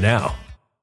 now.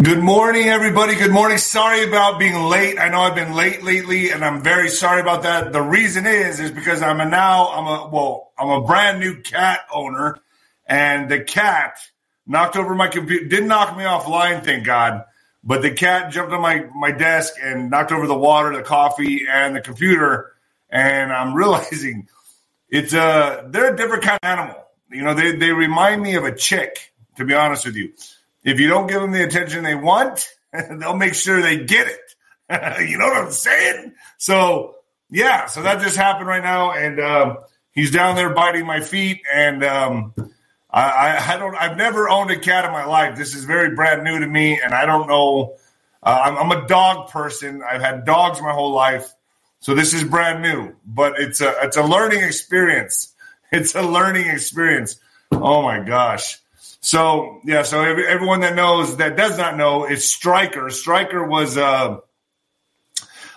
Good morning, everybody. Good morning. Sorry about being late. I know I've been late lately, and I'm very sorry about that. The reason is, is because I'm a now, I'm a, well, I'm a brand new cat owner, and the cat knocked over my computer, didn't knock me offline, thank God. But the cat jumped on my, my desk and knocked over the water, the coffee, and the computer. And I'm realizing it's a, they're a different kind of animal. You know, they, they remind me of a chick, to be honest with you. If you don't give them the attention they want, they'll make sure they get it. you know what I'm saying? So, yeah, so that just happened right now. And um, he's down there biting my feet. And um, I, I, don't, I've never owned a cat in my life. This is very brand new to me. And I don't know. Uh, I'm, I'm a dog person. I've had dogs my whole life. So this is brand new, but it's a it's a learning experience. It's a learning experience. Oh my gosh. So yeah, so everyone that knows that does not know is Striker. Striker was uh,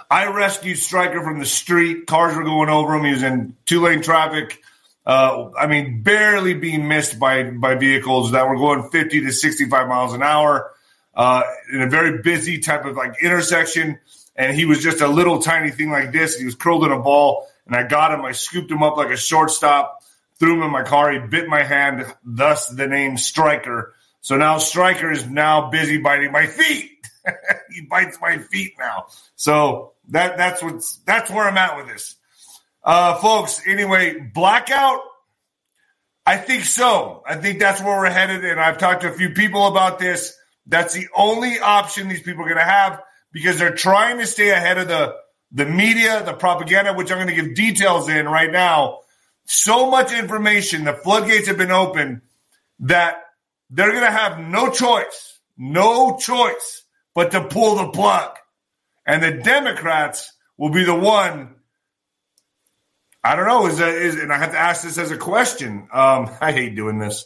I rescued Striker from the street. Cars were going over him. He was in two lane traffic. Uh, I mean, barely being missed by by vehicles that were going 50 to 65 miles an hour uh, in a very busy type of like intersection. And he was just a little tiny thing like this. He was curled in a ball, and I got him. I scooped him up like a shortstop threw him in my car. He bit my hand, thus the name Striker. So now Striker is now busy biting my feet. he bites my feet now. So that that's what's that's where I'm at with this. Uh folks, anyway, blackout I think so. I think that's where we're headed and I've talked to a few people about this. That's the only option these people are going to have because they're trying to stay ahead of the the media, the propaganda, which I'm going to give details in right now so much information, the floodgates have been open that they're going to have no choice, no choice but to pull the plug. And the Democrats will be the one. I don't know. Is that is and I have to ask this as a question. Um, I hate doing this.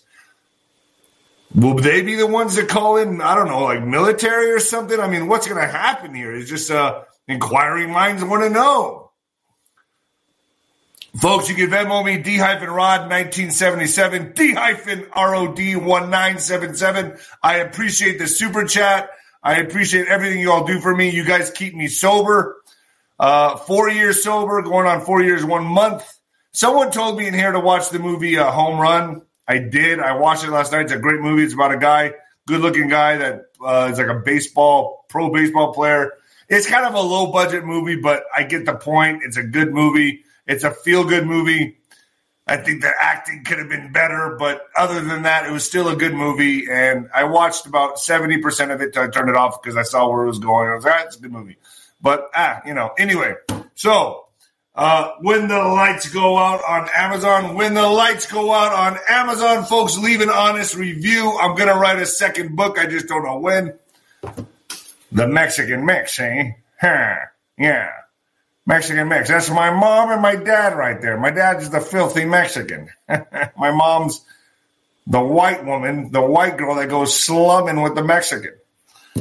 Will they be the ones that call in? I don't know, like military or something. I mean, what's going to happen here? Is just uh, inquiring minds want to know. Folks, you can Venmo me D hyphen Rod 1977, D hyphen ROD 1977. I appreciate the super chat. I appreciate everything you all do for me. You guys keep me sober. Uh, four years sober, going on four years, one month. Someone told me in here to watch the movie uh, Home Run. I did. I watched it last night. It's a great movie. It's about a guy, good looking guy that uh, is like a baseball, pro baseball player. It's kind of a low budget movie, but I get the point. It's a good movie. It's a feel good movie. I think the acting could have been better, but other than that, it was still a good movie. And I watched about 70% of it. I turned it off because I saw where it was going. I was like, ah, it's a good movie. But, ah, you know, anyway. So, uh, when the lights go out on Amazon, when the lights go out on Amazon, folks, leave an honest review. I'm going to write a second book. I just don't know when. The Mexican Mix, eh? Huh. Yeah. Mexican mix. That's my mom and my dad right there. My dad's the filthy Mexican. my mom's the white woman, the white girl that goes slumming with the Mexican.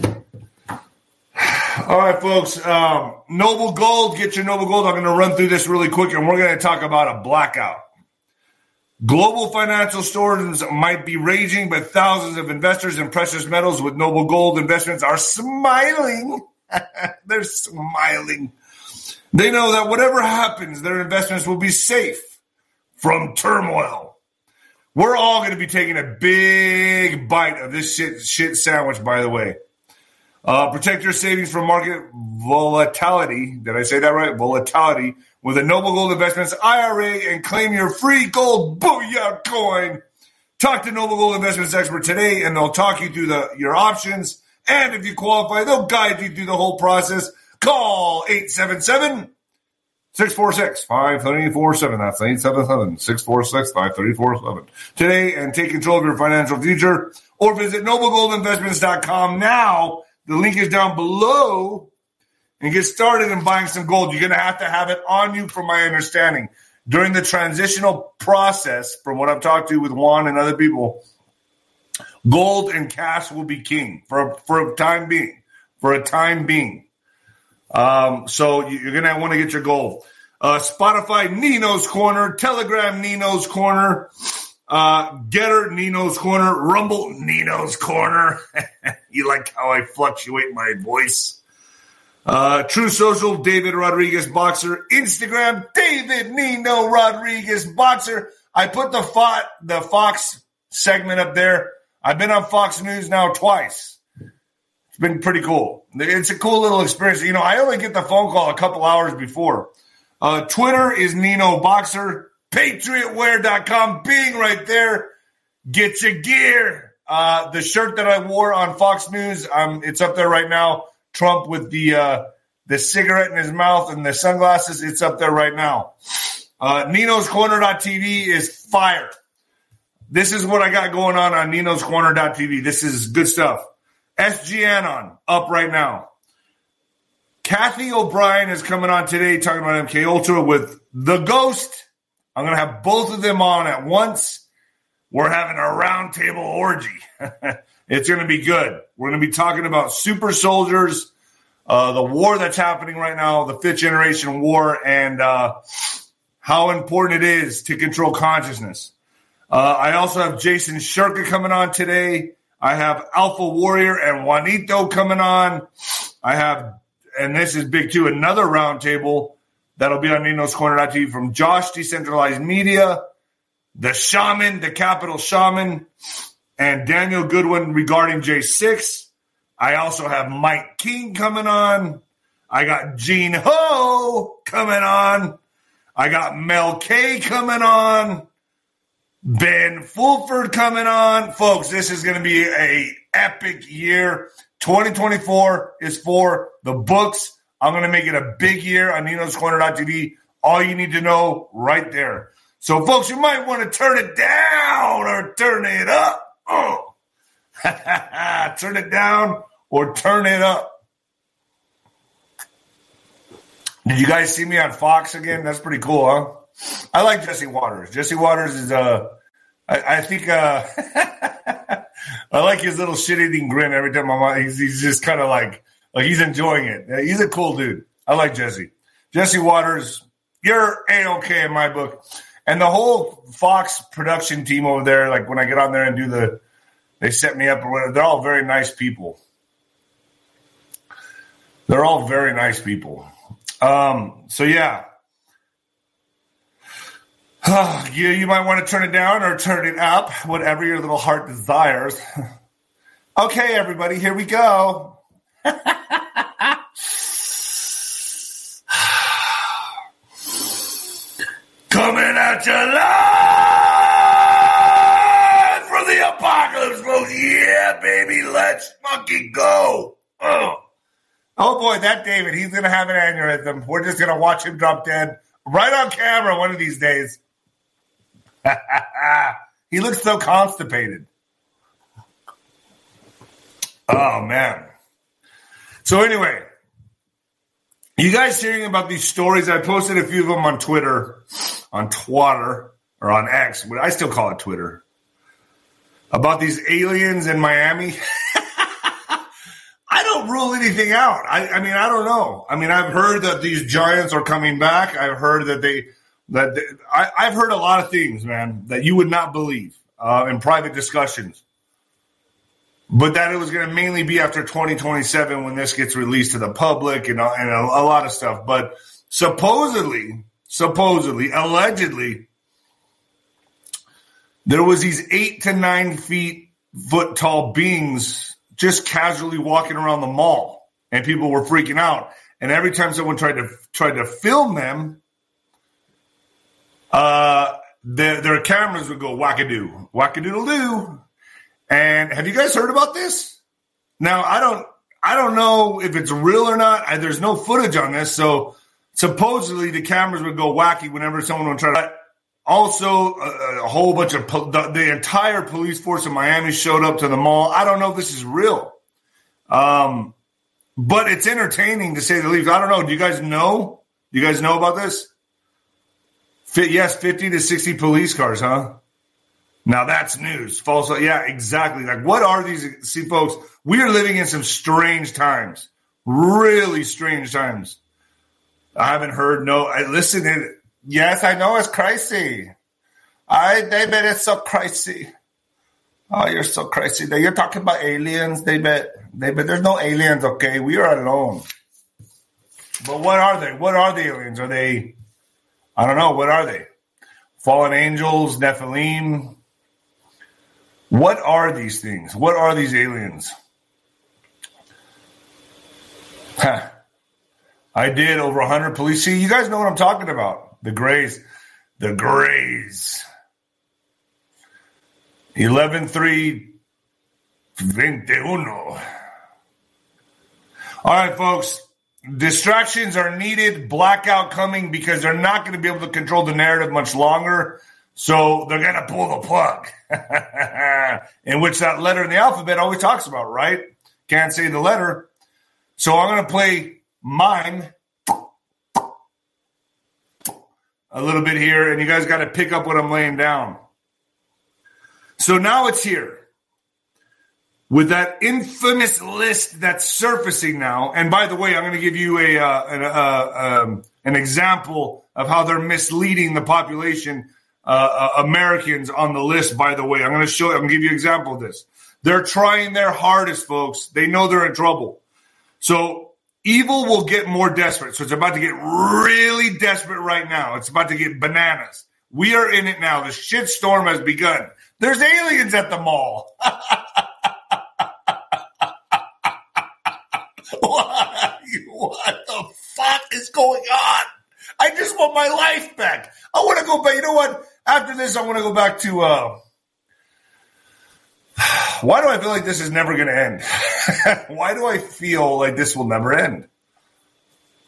All right, folks. Um, Noble Gold, get your Noble Gold. I'm going to run through this really quick, and we're going to talk about a blackout. Global financial storms might be raging, but thousands of investors in precious metals with Noble Gold investments are smiling. They're smiling they know that whatever happens, their investments will be safe from turmoil. We're all going to be taking a big bite of this shit, shit sandwich, by the way. Uh, protect your savings from market volatility. Did I say that right? Volatility with a Noble Gold Investments IRA and claim your free gold booyah coin. Talk to Noble Gold Investments expert today, and they'll talk you through the your options. And if you qualify, they'll guide you through the whole process. Call 877 646 5347. That's 877 646 5347. Today and take control of your financial future or visit noblegoldinvestments.com now. The link is down below and get started in buying some gold. You're going to have to have it on you from my understanding. During the transitional process, from what I've talked to with Juan and other people, gold and cash will be king for, for a time being. For a time being. Um, so you're going to want to get your gold. Uh, Spotify, Nino's Corner, Telegram, Nino's Corner, uh, Gettr, Nino's Corner, Rumble, Nino's Corner. you like how I fluctuate my voice? Uh, Truth Social, David Rodriguez Boxer. Instagram, David Nino Rodriguez Boxer. I put the, fo- the Fox segment up there. I've been on Fox News now twice. It's been pretty cool. It's a cool little experience. You know, I only get the phone call a couple hours before. Uh, Twitter is Nino Boxer. PatriotWear.com. Bing right there. Get your gear. Uh, the shirt that I wore on Fox News, um, it's up there right now. Trump with the uh, the cigarette in his mouth and the sunglasses. It's up there right now. Uh, Nino's Corner.tv is fire. This is what I got going on on Nino's Corner.tv. This is good stuff. SGAnon up right now. Cathy O'Brien is coming on today talking about MK Ultra with the Ghost. I'm going to have both of them on at once. We're having a roundtable orgy. It's going to be good. We're going to be talking about super soldiers, uh, the war that's happening right now, the fifth generation war, and uh, how important it is to control consciousness. Uh, I also have Jason Shurka coming on today. I have Alpha Warrior and Juanito coming on. I have, and this is big too, another roundtable that'll be on Nino's Corner.tv from Josh Decentralized Media, the Shaman, the Capital Shaman and Daniel Goodwin regarding J6. I also have Mike King coming on. I got Gene Ho coming on. I got Mel K coming on. Ben Fulford coming on. Folks, this is going to be a epic year. 2024 is for the books. I'm going to make it a big year on Nino's Corner.tv. All you need to know right there. So, folks, you might want to turn it down or turn it up Oh, turn it down or turn it up. Did you guys see me on Fox again? That's pretty cool, huh? I like Jesse Watters. Jesse Watters is uh I, I think uh I like his little shit eating grin every time I'm on. He's, he's just kind of like like he's enjoying it. He's a cool dude. I like Jesse. Jesse Watters, you're a okay in my book and the whole Fox production team over there, like when I get on there and do the, they set me up or whatever. They're all very nice people. They're all very nice people. Um, so yeah, Ah, you you might want to turn it down or turn it up, whatever your little heart desires. okay, everybody, here we go. Coming at you live from the apocalypse, folks. Yeah, baby, let's fucking go. Oh. oh boy, that David, he's gonna have an aneurysm. We're just gonna watch him drop dead right on camera one of these days. he looks so constipated. Oh man. So anyway, you guys hearing about these stories? I posted a few of them on Twitter, on Twitter, or on X, but I still call it Twitter. About these aliens in Miami. I don't rule anything out. I, I, mean, I don't know. I mean, I've heard that these giants are coming back. I've heard that they that I, have heard a lot of things, man, that you would not believe uh, in private discussions but that it was going to mainly be after 2027 when this gets released to the public and, and a, a lot of stuff. But supposedly, supposedly, allegedly, there was these eight to nine feet foot tall beings just casually walking around the mall, and people were freaking out. And every time someone tried to tried to film them, uh, their, their cameras would go wackadoo, wackadoodle doo, and have you guys heard about this? Now, I don't I don't know if it's real or not. I, there's no footage on this, so supposedly the cameras would go wacky whenever someone would try to. Also, a, a whole bunch of the, the, entire police force in Miami showed up to the mall. I don't know if this is real, um, but it's entertaining to say the least. I don't know. Do you guys know? Do you guys know about this? Yes, fifty to sixty police cars, huh? Now that's news. False. Yeah, exactly. Like, what are these? See, folks, we are living in some strange times. Really strange times. I haven't heard no. I listen. Yes, I know it's crazy. I, David, it's so crazy. Oh, you're so crazy. You're talking about aliens, David. David, there's no aliens, okay? We are alone. But what are they? What are the aliens? Are they, I don't know, what are they? Fallen angels, Nephilim? What are these things? What are these aliens? Huh. I did over 100 police. See, you guys know what I'm talking about. The Grays. The Grays. 11 3 21. All right, folks. Distractions are needed. Blackout coming because they're not going to be able to control the narrative much longer. So they're going to pull the plug, in which that letter in the alphabet always talks about, right? Can't say the letter. So I'm going to play mine a little bit here, and you guys got to pick up what I'm laying down. So now it's here with that infamous list that's surfacing now. And by the way, I'm going to give you a, uh, an, uh, um, an example of how they're misleading the population, uh, uh Americans on the list. By the way, I'm going to show. I'm going to give you an example of this. They're trying their hardest, folks. They know they're in trouble. So evil will get more desperate. So it's about to get really desperate right now. It's about to get bananas. We are in it now. The shit storm has begun. There's aliens at the mall. what? the fuck is going on? I just want my life back. I want to go back. You know what? After this, I want to go back to. Uh, why do I feel like this is never going to end? why do I feel like this will never end?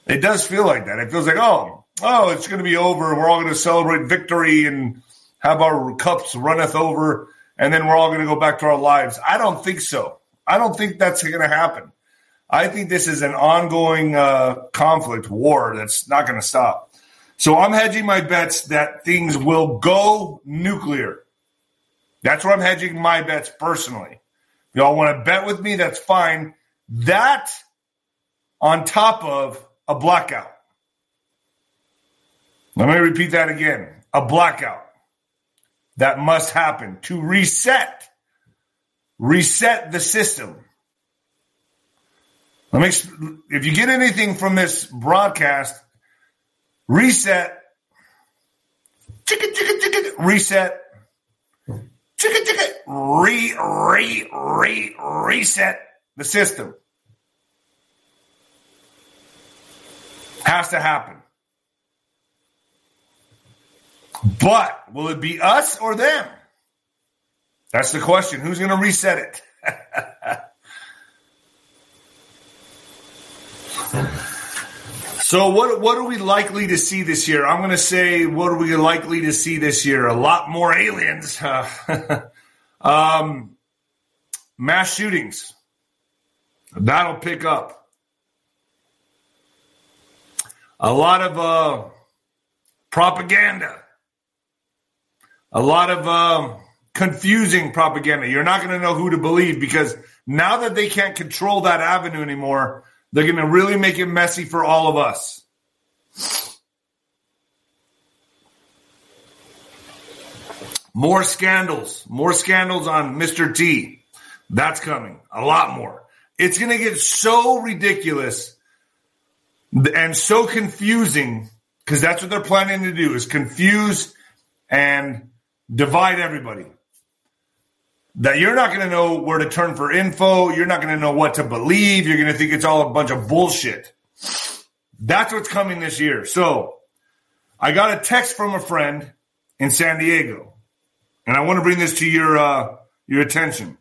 It does feel like that. It feels like, oh, oh, it's going to be over. We're all going to celebrate victory and have our cups runneth over, and then we're all going to go back to our lives. I don't think so. I don't think that's going to happen. I think this is an ongoing uh, conflict, war that's not going to stop. So I'm hedging my bets that things will go nuclear. That's where I'm hedging my bets personally. If y'all want to bet with me, that's fine. That on top of a blackout. Let me repeat that again. A blackout that must happen to reset, reset the system. Let me, if you get anything from this broadcast, reset, chicken, chicken, chicken, reset, chicka chicka, re, re, re, reset the system. Has to happen. But will it be us or them? That's the question. Who's going to reset it? So what what are we likely to see this year? I'm going to say what are we likely to see this year? A lot more aliens. um, mass shootings. That'll pick up. A lot of uh, propaganda. A lot of uh, confusing propaganda. You're not going to know who to believe because now that they can't control that avenue anymore, they're going to really make it messy for all of us. More scandals, more scandals on Mr. T. That's coming. A lot more. It's going to get so ridiculous and so confusing because that's what they're planning to do is confuse and divide everybody that you're not going to know where to turn for info. You're not going to know what to believe. You're going to think it's all a bunch of bullshit. That's what's coming this year. So I got a text from a friend in San Diego, and I want to bring this to your uh, your attention.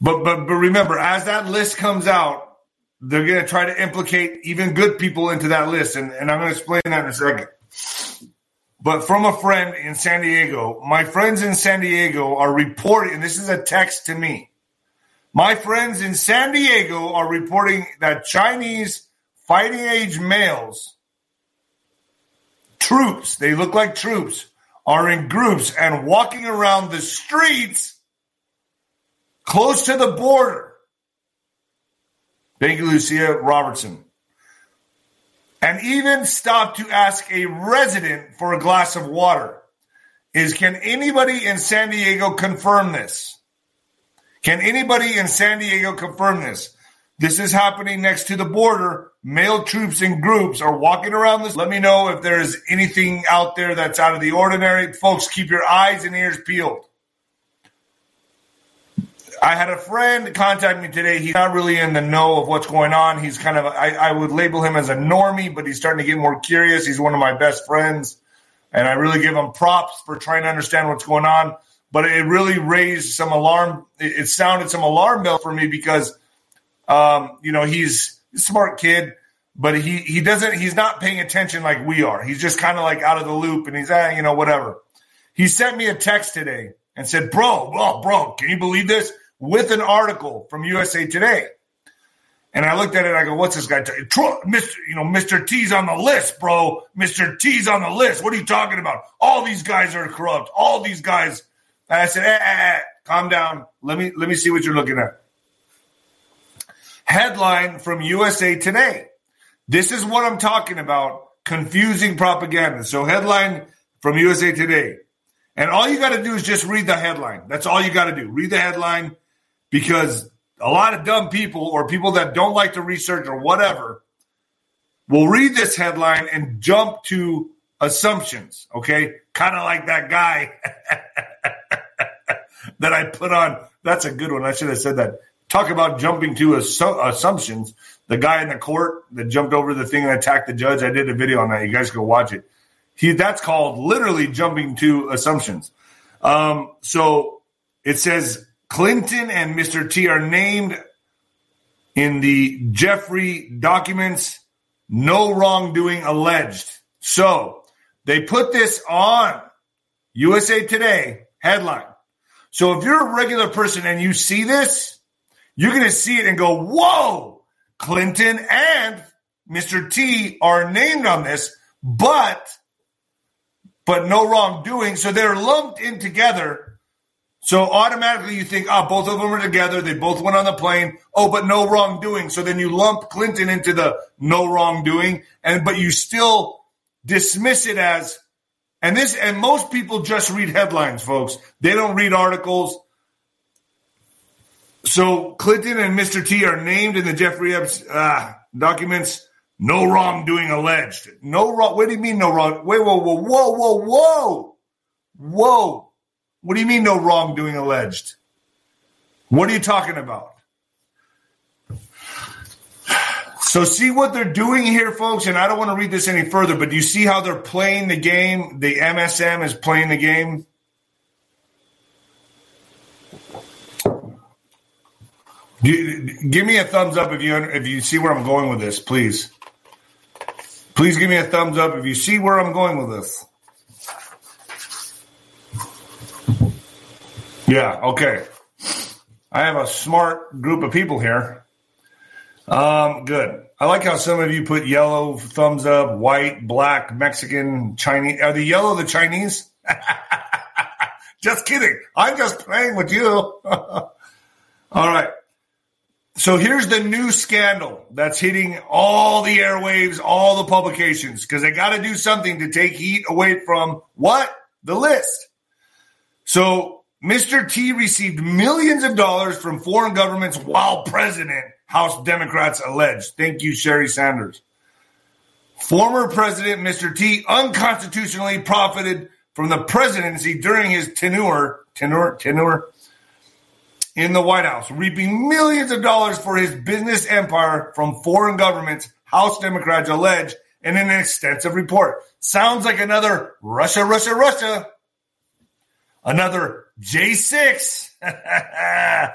But but but remember, as that list comes out, they're going to try to implicate even good people into that list. And, and I'm going to explain that in a second. But from a friend in San Diego, my friends in San Diego are reporting, and this is a text to me. My friends in San Diego are reporting that Chinese fighting age males, troops, they look like troops, are in groups and walking around the streets close to the border. Thank you, Lucia Robertson. And even stop to ask a resident for a glass of water. Is can anybody in San Diego confirm this? Can anybody in San Diego confirm this? This is happening next to the border. Male troops in groups are walking around this. Let me know if there's anything out there that's out of the ordinary. Folks, keep your eyes and ears peeled. I had a friend contact me today. He's not really in the know of what's going on. He's kind of, I, I would label him as a normie, but he's starting to get more curious. He's one of my best friends. And I really give him props for trying to understand what's going on. But it really raised some alarm. It sounded some alarm bell for me because um, you know, he's a smart kid, but he he doesn't he's not paying attention like we are. He's just kind of like out of the loop, and he's ah, you know, whatever. He sent me a text today and said, "Bro, bro, bro, can you believe this?" With an article from USA Today. And I looked at it. I go, "What's this guy? T- Mr. You know, Mr. T's on the list, bro. Mr. T's on the list. What are you talking about? All these guys are corrupt. All these guys." And I said, eh, eh, eh, "Calm down. Let me let me see what you're looking at." Headline from USA Today. This is what I'm talking about confusing propaganda. So, headline from USA Today. And all you got to do is just read the headline. That's all you got to do. Read the headline because a lot of dumb people or people that don't like to research or whatever will read this headline and jump to assumptions. Okay. Kind of like that guy that I put on. That's a good one. I should have said that talk about jumping to assu- assumptions. The guy in the court that jumped over the thing and attacked the judge. I did a video on that. You guys go watch it. He that's called literally jumping to assumptions. Um, so it says Clinton and Mr. T are named in the Jeffrey documents. No wrongdoing alleged. So they put this on USA Today headline. So if you're a regular person and you see this, you're going to see it and go, whoa, Clinton and Mr. T are named on this, but but no wrongdoing. So they're lumped in together. So automatically you think, oh, both of them are together. They both went on the plane. Oh, but no wrongdoing. So then you lump Clinton into the no wrongdoing, and but you still dismiss it as and this and most people just read headlines, folks. They don't read articles. So Clinton and Mr. T are named in the Jeffrey Epps uh, documents. No wrongdoing alleged. No wrong. What do you mean no wrong? Wait, whoa, whoa, whoa, whoa, whoa, whoa. What do you mean no wrongdoing alleged? What are you talking about? So see what they're doing here, folks. And I don't want to read this any further, but do you see how they're playing the game? The MSM is playing the game. give me a thumbs up if you if you see where I'm going with this, please. Please give me a thumbs up if you see where I'm going with this. Yeah, okay. I have a smart group of people here. Um, good. I like how some of you put yellow thumbs up, white, black, Mexican, Chinese. Are the yellow the Chinese? just kidding. I'm just playing with you. All right. So here's the new scandal that's hitting all the airwaves, all the publications, because they got to do something to take heat away from what? The list. So Mr. T received millions of dollars from foreign governments while president, House Democrats alleged. Thank you, Sherry Sanders. Former President Mr. T unconstitutionally profited from the presidency during his tenure, tenure, tenure, in the White House, reaping millions of dollars for his business empire from foreign governments, House Democrats allege in an extensive report. Sounds like another Russia, Russia, Russia. Another J6.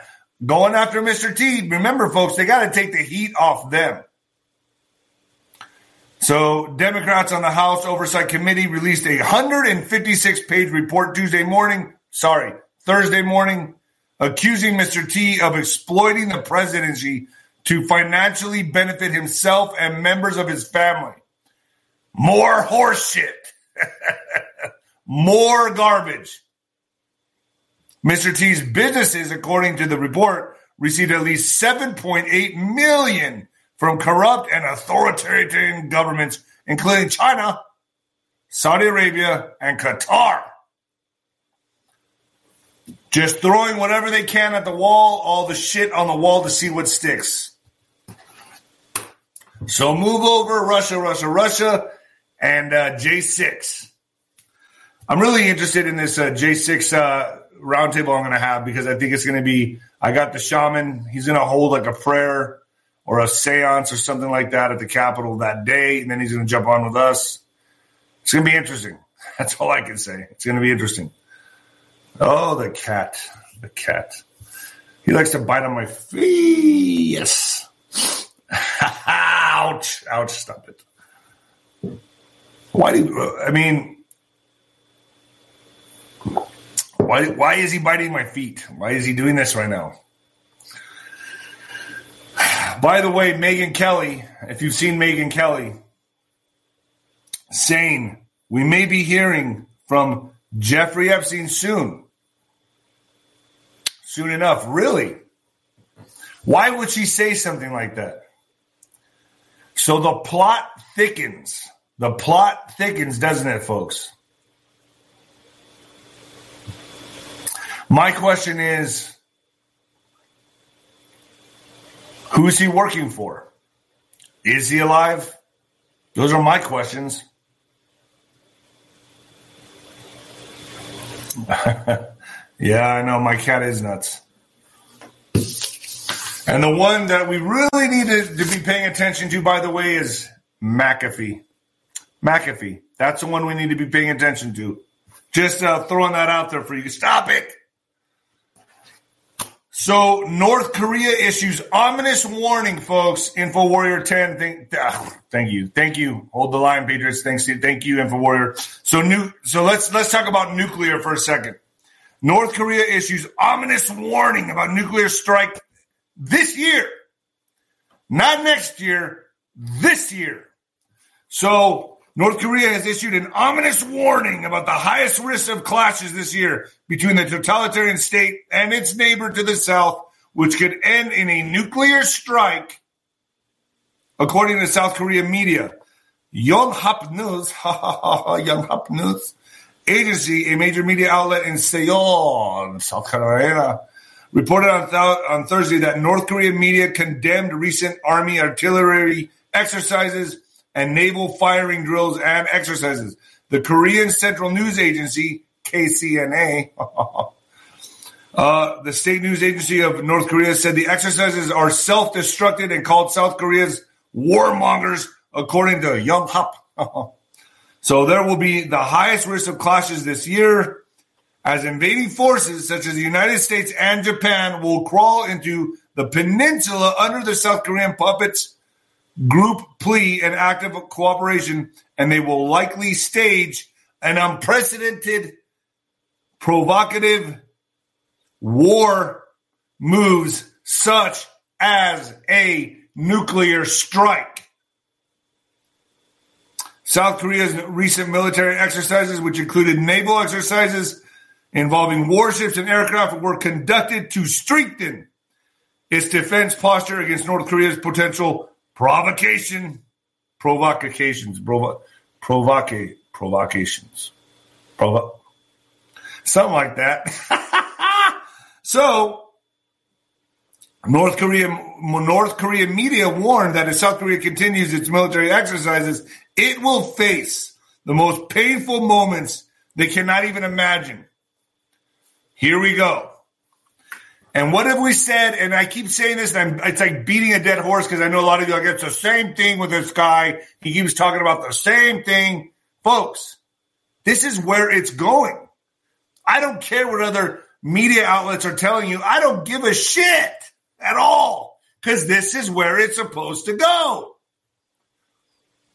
going after Mr. T. Remember, folks, they got to take the heat off them. So, Democrats on the House Oversight Committee released a 156 page report Tuesday morning, sorry, Thursday morning, accusing Mr. T of exploiting the presidency to financially benefit himself and members of his family. More horseshit. More garbage. Mr. T's businesses, according to the report, received at least 7.8 million from corrupt and authoritarian governments, including China, Saudi Arabia, and Qatar. Just throwing whatever they can at the wall, all the shit on the wall to see what sticks. So move over, Russia, Russia, Russia, and uh, J6. I'm really interested in this uh, J6 uh, roundtable I'm going to have because I think it's going to be. I got the shaman. He's going to hold like a prayer or a seance or something like that at the Capitol that day, and then he's going to jump on with us. It's going to be interesting. That's all I can say. It's going to be interesting. Oh, the cat. The cat. He likes to bite on my feet. Yes. ouch. Ouch. Stop it. Why do you, I mean, why, why is he biting my feet? Why is he doing this right now? By the way, Megyn Kelly, if you've seen Megyn Kelly, saying we may be hearing from Jeffrey Epstein soon. Soon enough. Really? Why would she say something like that? So the plot thickens. The plot thickens, doesn't it, folks? My question is who is he working for? Is he alive? Those are my questions. yeah, I know. My cat is nuts. And the one that we really need to, to be paying attention to, by the way, is McAfee. McAfee. That's the one we need to be paying attention to. Just uh, throwing that out there for you. Stop it. So North Korea issues ominous warning, folks. Info Warrior 10. Thank, uh, thank you. Thank you. Hold the line, Patriots. Thanks. Thank you, Info Warrior. So new, so let's let's talk about nuclear for a second. North Korea issues ominous warning about nuclear strike this year. Not next year, this year. So North Korea has issued an ominous warning about the highest risk of clashes this year between the totalitarian state and its neighbor to the south, which could end in a nuclear strike, according to South Korean media. Yonhap News, Yonhap News agency, a major media outlet in Seoul, South Carolina, reported on, th- on Thursday that North Korean media condemned recent army artillery exercises and naval firing drills and exercises. The Korean Central News Agency, KCNA, uh, the state news agency of North Korea, said the exercises are self destructed and called South Korea's warmongers, according to Yonhap. so there will be the highest risk of clashes this year as invading forces such as the United States and Japan will crawl into the peninsula under the South Korean puppets group plea and active cooperation, and they will likely stage an unprecedented, provocative war moves such as a nuclear strike. South Korea's recent military exercises, which included naval exercises involving warships and aircraft, were conducted to strengthen its defense posture against North Korea's potential provocation, provocations, provo- provoca- provocations, provo- something like that. so, North Korea, North Korean media warned that if South Korea continues its military exercises, it will face the most painful moments they cannot even imagine. Here we go. And what have we said? And I keep saying this, and I'm, it's like beating a dead horse because I know a lot of you like it's the same thing with this guy. He keeps talking about the same thing, folks. This is where it's going. I don't care what other media outlets are telling you, I don't give a shit at all because this is where it's supposed to go.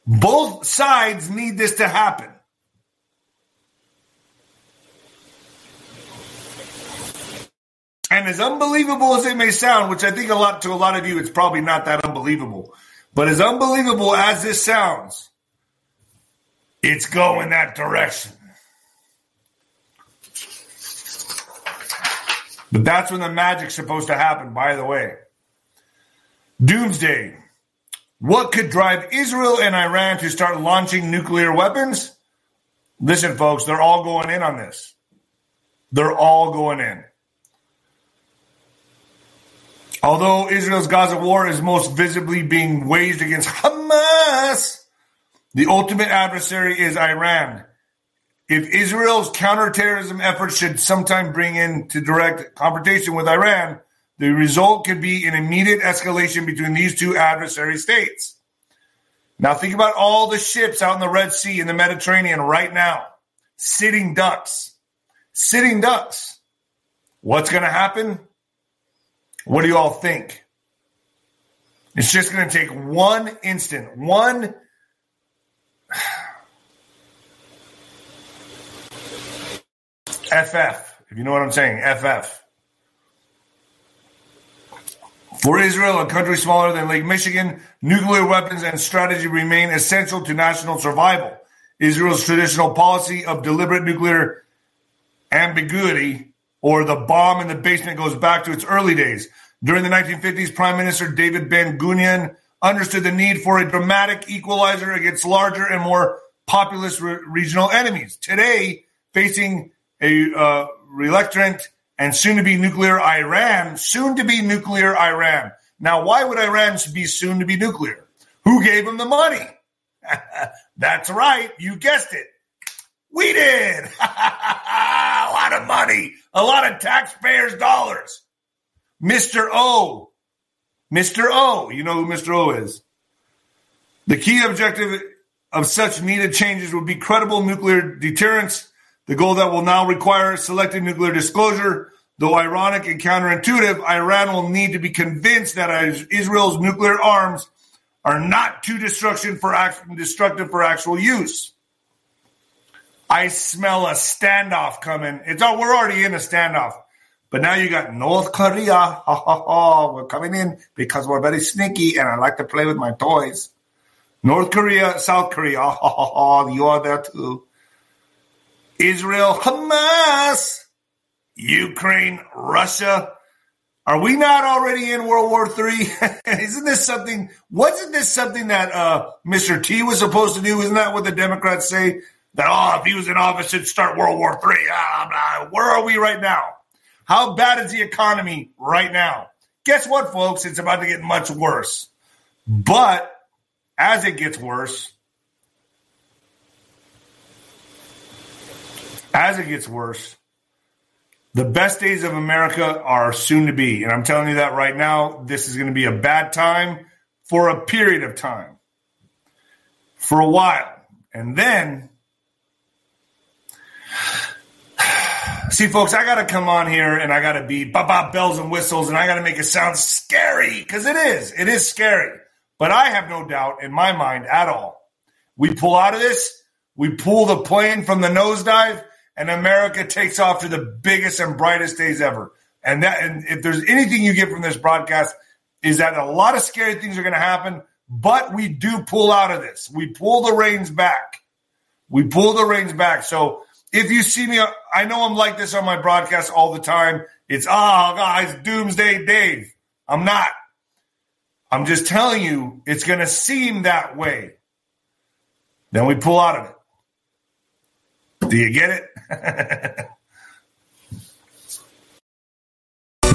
Both sides need this to happen. And as unbelievable as it may sound, which I think a lot to a lot of you, it's probably not that unbelievable. But as unbelievable as this sounds, it's going that direction. But that's when the magic's supposed to happen, by the way. Doomsday. What could drive Israel and Iran to start launching nuclear weapons? Listen, folks, they're all going in on this. They're all going in. Although Israel's Gaza war is most visibly being waged against Hamas, the ultimate adversary is Iran. If Israel's counterterrorism efforts should sometime bring into direct confrontation with Iran, the result could be an immediate escalation between these two adversary states. Now, think about all the ships out in the Red Sea in the Mediterranean right now, sitting ducks. Sitting ducks. What's going to happen? What do you all think? It's just going to take one instant, one. FF, if you know what I'm saying, FF. For Israel, a country smaller than Lake Michigan, nuclear weapons and strategy remain essential to national survival. Israel's traditional policy of deliberate nuclear ambiguity or the bomb in the basement goes back to its early days. During the 1950s, Prime Minister David Ben Gurion understood the need for a dramatic equalizer against larger and more populous re- regional enemies. Today, facing a uh, reluctant and soon to be nuclear Iran, soon to be nuclear Iran. Now, why would Iran be soon to be nuclear? Who gave them the money? That's right. You guessed it. We did. a lot of money, a lot of taxpayers' dollars. Mr. O. Mr. O. You know who Mr. O is. The key objective of such needed changes would be credible nuclear deterrence, the goal that will now require selective nuclear disclosure. Though ironic and counterintuitive, Iran will need to be convinced that Israel's nuclear arms are not too destruction for destructive for actual use. I smell a standoff coming. It's all, we're already in a standoff. But now you got North Korea. Ha, ha, ha. We're coming in because we're very sneaky and I like to play with my toys. North Korea, South Korea. You are there too. Israel, Hamas, Ukraine, Russia. Are we not already in World War III? Isn't this something? Wasn't this something that uh, Mr. T was supposed to do? Isn't that what the Democrats say? That, oh, if he was in office, it'd start World War III. Ah, Where are we right now? How bad is the economy right now? Guess what, folks? It's about to get much worse. But as it gets worse, as it gets worse, the best days of America are soon to be. And I'm telling you that right now, this is going to be a bad time for a period of time, for a while. And then See, folks, I got to come on here and I got to be bop, bop, bells and whistles and I got to make it sound scary because it is. It is scary. But I have no doubt in my mind at all. We pull out of this, we pull the plane from the nosedive, and America takes off to the biggest and brightest days ever. And that, and if there's anything you get from this broadcast, is that a lot of scary things are going to happen, but we do pull out of this. We pull the reins back. We pull the reins back. So if you see me, I know I'm like this on my broadcast all the time. It's, ah, oh, guys, Doomsday Dave. I'm not. I'm just telling you, it's going to seem that way. Then we pull out of it. Do you get it?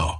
now.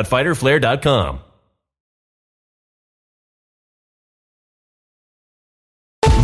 www.fighterflare.com.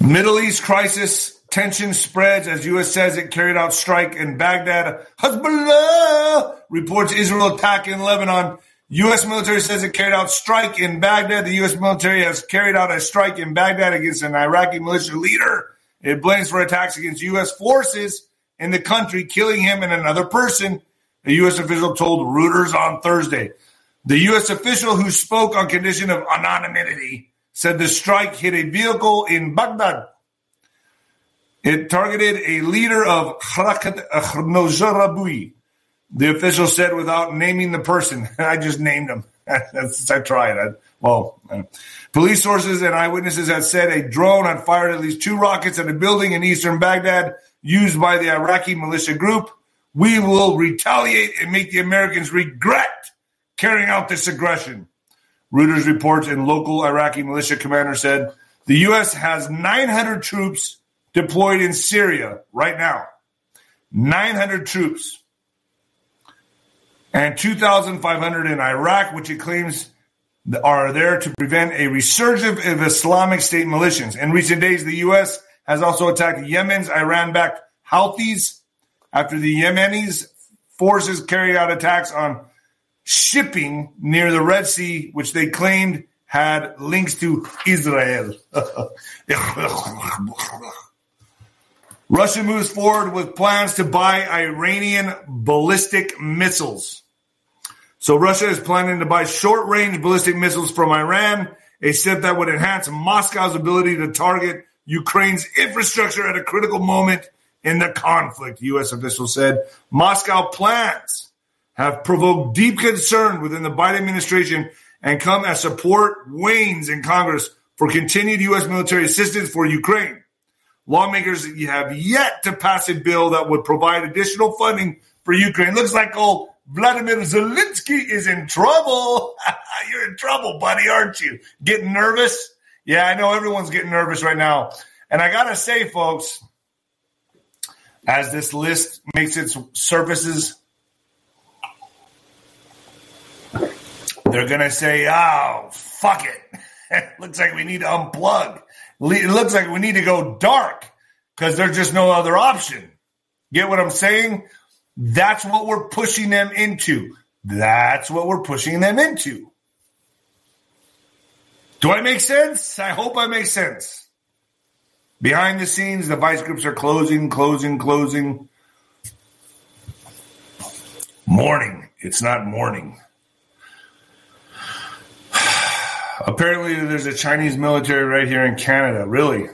Middle East crisis tension spreads as U.S. says it carried out strike in Baghdad. Hezbollah reports Israel attack in Lebanon. U.S. military says it carried out strike in Baghdad. The U.S. military has carried out a strike in Baghdad against an Iraqi militia leader. It blames for attacks against U.S. forces in the country, killing him and another person. A U.S. official told Reuters on Thursday. The U.S. official who spoke on condition of anonymity said the strike hit a vehicle in Baghdad. It targeted a leader of Harakat Nojarabi. The official said without naming the person. I just named him. That's, I tried. I, well, uh, police sources and eyewitnesses have said a drone had fired at least two rockets at a building in eastern Baghdad used by the Iraqi militia group. We will retaliate and make the Americans regret carrying out this aggression. Reuters reports and local Iraqi militia commander said the U.S. has 900 troops deployed in Syria right now. 900 troops. And 2,500 in Iraq, which it claims are there to prevent a resurgence of Islamic State militias. In recent days, the U.S. has also attacked Yemen's Iran backed Houthis after the Yemenis forces carried out attacks on shipping near the Red Sea, which they claimed had links to Israel. Russia moves forward with plans to buy Iranian ballistic missiles. So Russia is planning to buy short-range ballistic missiles from Iran, a step that would enhance Moscow's ability to target Ukraine's infrastructure at a critical moment in the conflict, U.S. officials said. Moscow plans have provoked deep concern within the Biden administration and come as support wanes in Congress for continued U.S. military assistance for Ukraine. Lawmakers have yet to pass a bill that would provide additional funding for Ukraine. Looks like old Vladimir Zelensky is in trouble. You're in trouble, buddy, aren't you? Getting nervous? Yeah, I know everyone's getting nervous right now. And I got to say, folks, as this list makes its surfaces, they're going to say, oh, fuck it. looks like we need to unplug. It looks like we need to go dark because there's just no other option. Get what I'm saying? That's what we're pushing them into. That's what we're pushing them into. Do I make sense? I hope I make sense. Behind the scenes, the vice grips are closing, closing, closing. Morning. It's not morning. Apparently, there's a Chinese military right here in Canada. Really?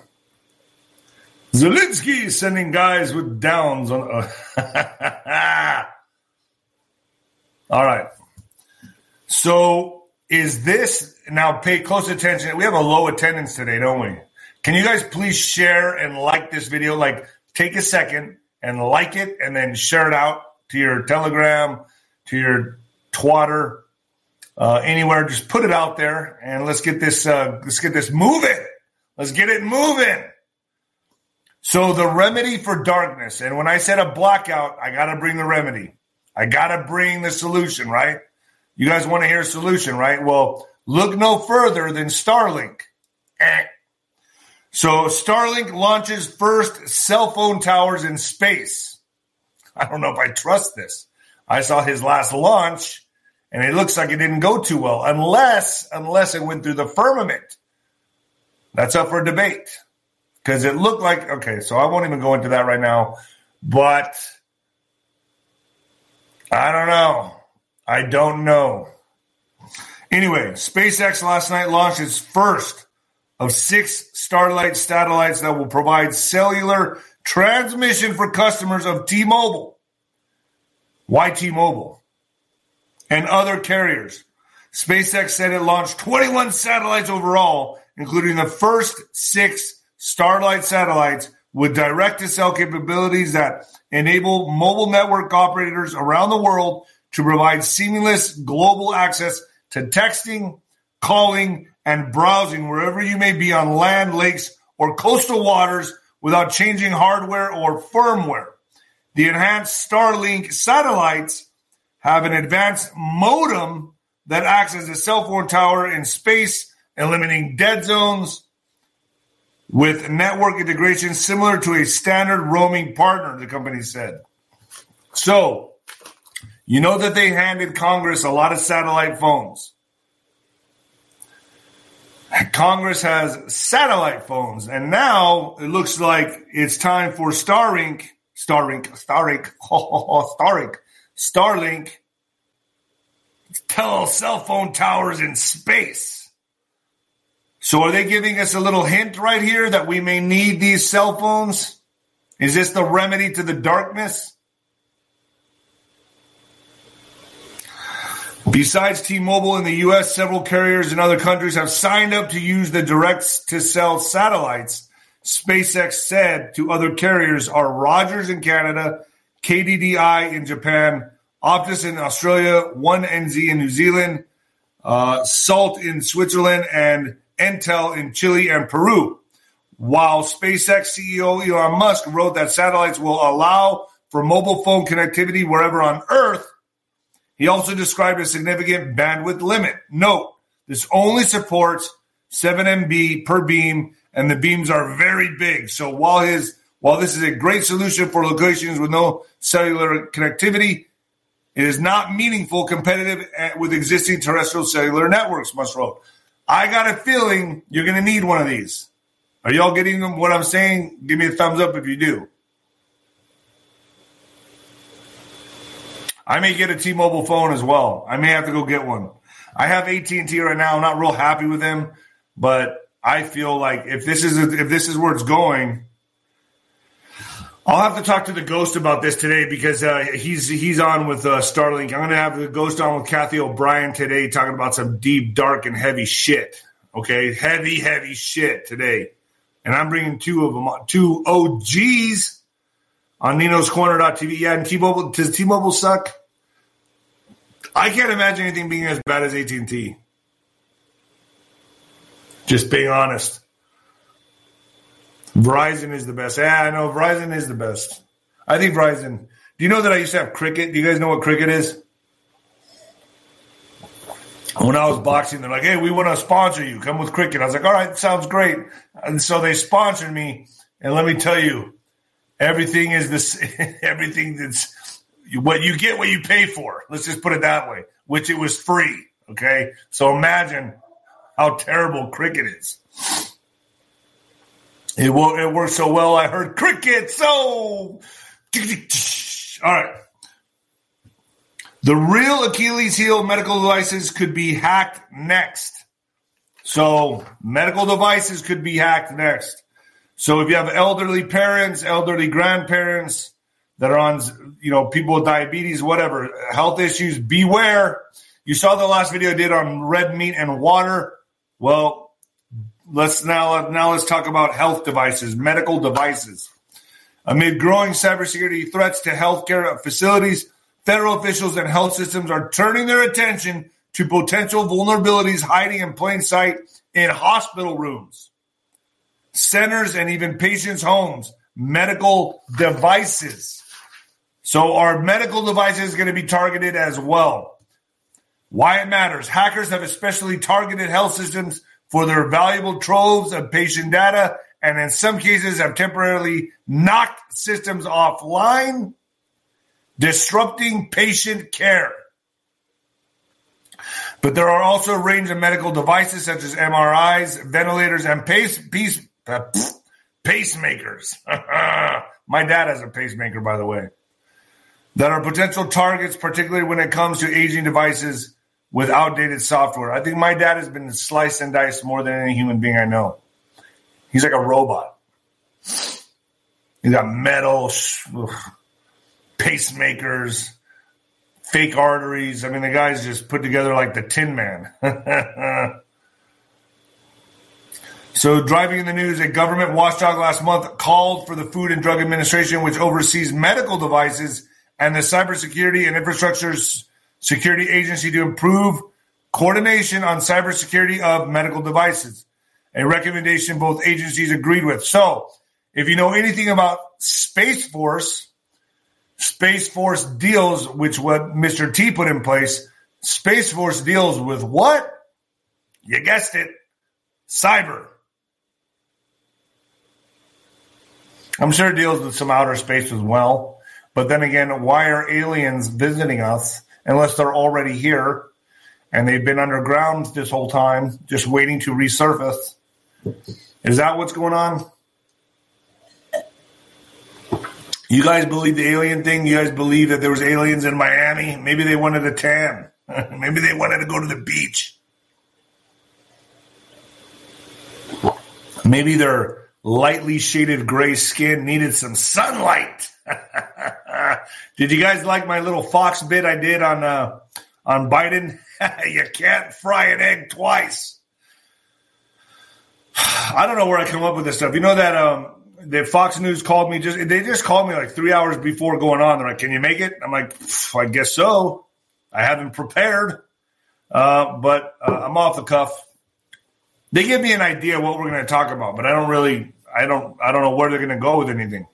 Zelensky is sending guys with downs on. Uh, all right. So, is this now? Pay close attention. We have a low attendance today, don't we? Can you guys please share and like this video? Like, take a second and like it, and then share it out to your Telegram, to your Twitter, uh, anywhere. Just put it out there, and let's get this. Uh, let's get this moving. Let's get it moving. So the remedy for darkness, and when I said a blackout, I got to bring the remedy. I got to bring the solution, right? You guys want to hear a solution, right? Well, look no further than Starlink. Eh. So Starlink launches first cell phone towers in space. I don't know if I trust this. I saw his last launch and it looks like it didn't go too well unless unless it went through the firmament. That's up for debate because it looked like okay. So I won't even go into that right now, but I don't know. I don't know. Anyway, SpaceX last night launched its first of six Starlink satellites that will provide cellular transmission for customers of T-Mobile. Why T-Mobile? and other carriers. SpaceX said it launched 21 satellites overall, including the first six Starlink satellites with direct to cell capabilities that enable mobile network operators around the world to provide seamless global access to texting, calling, and browsing wherever you may be on land, lakes, or coastal waters without changing hardware or firmware. The enhanced Starlink satellites have an advanced modem that acts as a cell phone tower in space, eliminating dead zones with network integration similar to a standard roaming partner, the company said. So, you know that they handed Congress a lot of satellite phones. Congress has satellite phones, and now it looks like it's time for Starlink, Starlink, Starlink, Starlink Starlink tell cell phone towers in space. So are they giving us a little hint right here that we may need these cell phones? Is this the remedy to the darkness? Besides T-Mobile in the US, several carriers in other countries have signed up to use the direct to cell satellites. SpaceX said to other carriers are Rogers in Canada, KDDI in Japan, Optus in Australia, One NZ in New Zealand, uh, Salt in Switzerland, and Entel in Chile and Peru. While SpaceX CEO Elon Musk wrote that satellites will allow for mobile phone connectivity wherever on Earth, he also described a significant bandwidth limit. Note, this only supports 7 MB per beam, and the beams are very big. So while his while this is a great solution for locations with no cellular connectivity, it is not meaningful competitive eh, with existing terrestrial cellular networks, Musk wrote. I got a feeling you're going to need one of these. Are y'all getting what I'm saying? Give me a thumbs up if you do. I may get a T-Mobile phone as well. I may have to go get one. I have AT&T right now. I'm not real happy with them, but I feel like if this is if this is where it's going, I'll have to talk to the ghost about this today because uh, he's he's on with uh, Starlink. I'm going to have the ghost on with Cathy O'Brien today, talking about some deep, dark, and heavy shit. Okay, heavy, heavy shit today, and I'm bringing two of them, two OGs on Nino's Corner.tv. Yeah, and T-Mobile does T-Mobile suck? I can't imagine anything being as bad as AT&T. Just being honest. Verizon is the best. Yeah, I know Verizon is the best. I think Verizon. Do you know that I used to have cricket? Do you guys know what cricket is? When I was boxing, they're like, "Hey, we want to sponsor you. Come with cricket." I was like, "All right, sounds great." And so they sponsored me. And let me tell you, everything is this. everything that's what you get, what you pay for. Let's just put it that way. Which it was free. Okay, so imagine how terrible cricket is. It will, it worked so well. I heard cricket. So, all right. The real Achilles heel medical devices could be hacked next. So, medical devices could be hacked next. So, if you have elderly parents, elderly grandparents that are on, you know, people with diabetes, whatever, health issues, beware. You saw the last video I did on red meat and water. Well, let's now now let's talk about health devices, medical devices. Amid growing cybersecurity threats to healthcare facilities, federal officials and health systems are turning their attention to potential vulnerabilities hiding in plain sight in hospital rooms, centers, and even patients' homes. Medical devices. So, our medical devices going to be targeted as well. Why it matters. Hackers have especially targeted health systems for their valuable troves of patient data and in some cases have temporarily knocked systems offline, disrupting patient care. But there are also a range of medical devices such as MRIs, ventilators, and pace, pace, Uh, pacemakers. My dad has a pacemaker, by the way, that are potential targets, particularly when it comes to aging devices with outdated software. I think my dad has been sliced and diced more than any human being I know. He's like a robot. He's got metal, pacemakers, fake arteries. I mean, the guy's just put together like the Tin Man. so, driving in the news, a government watchdog last month called for the Food and Drug Administration, which oversees medical devices and the cybersecurity and infrastructures Security Agency to improve coordination on cybersecurity of medical devices, a recommendation both agencies agreed with. So, if you know anything about Space Force, Space Force deals, which what Mr. T put in place, Space Force deals with what? You guessed it, cyber. I'm sure it deals with some outer space as well. But then again, why are aliens visiting us unless they're already here and they've been underground this whole time, just waiting to resurface. Is that what's going on? You guys believe the alien thing? You guys believe that there was aliens in Miami? Maybe they wanted a tan. Maybe they wanted to go to the beach. Maybe their lightly shaded gray skin needed some sunlight. did you guys like my little Fox bit I did on uh, on Biden? you can't fry an egg twice. I don't know where I come up with this stuff. You know that um, the Fox News called me just they just called me like three hours before going on. They're like, "Can you make it?" I'm like, "I guess so." I haven't prepared, uh, but uh, I'm off the cuff. They give me an idea what we're going to talk about, but I don't really, I don't, I don't know where they're going to go with anything.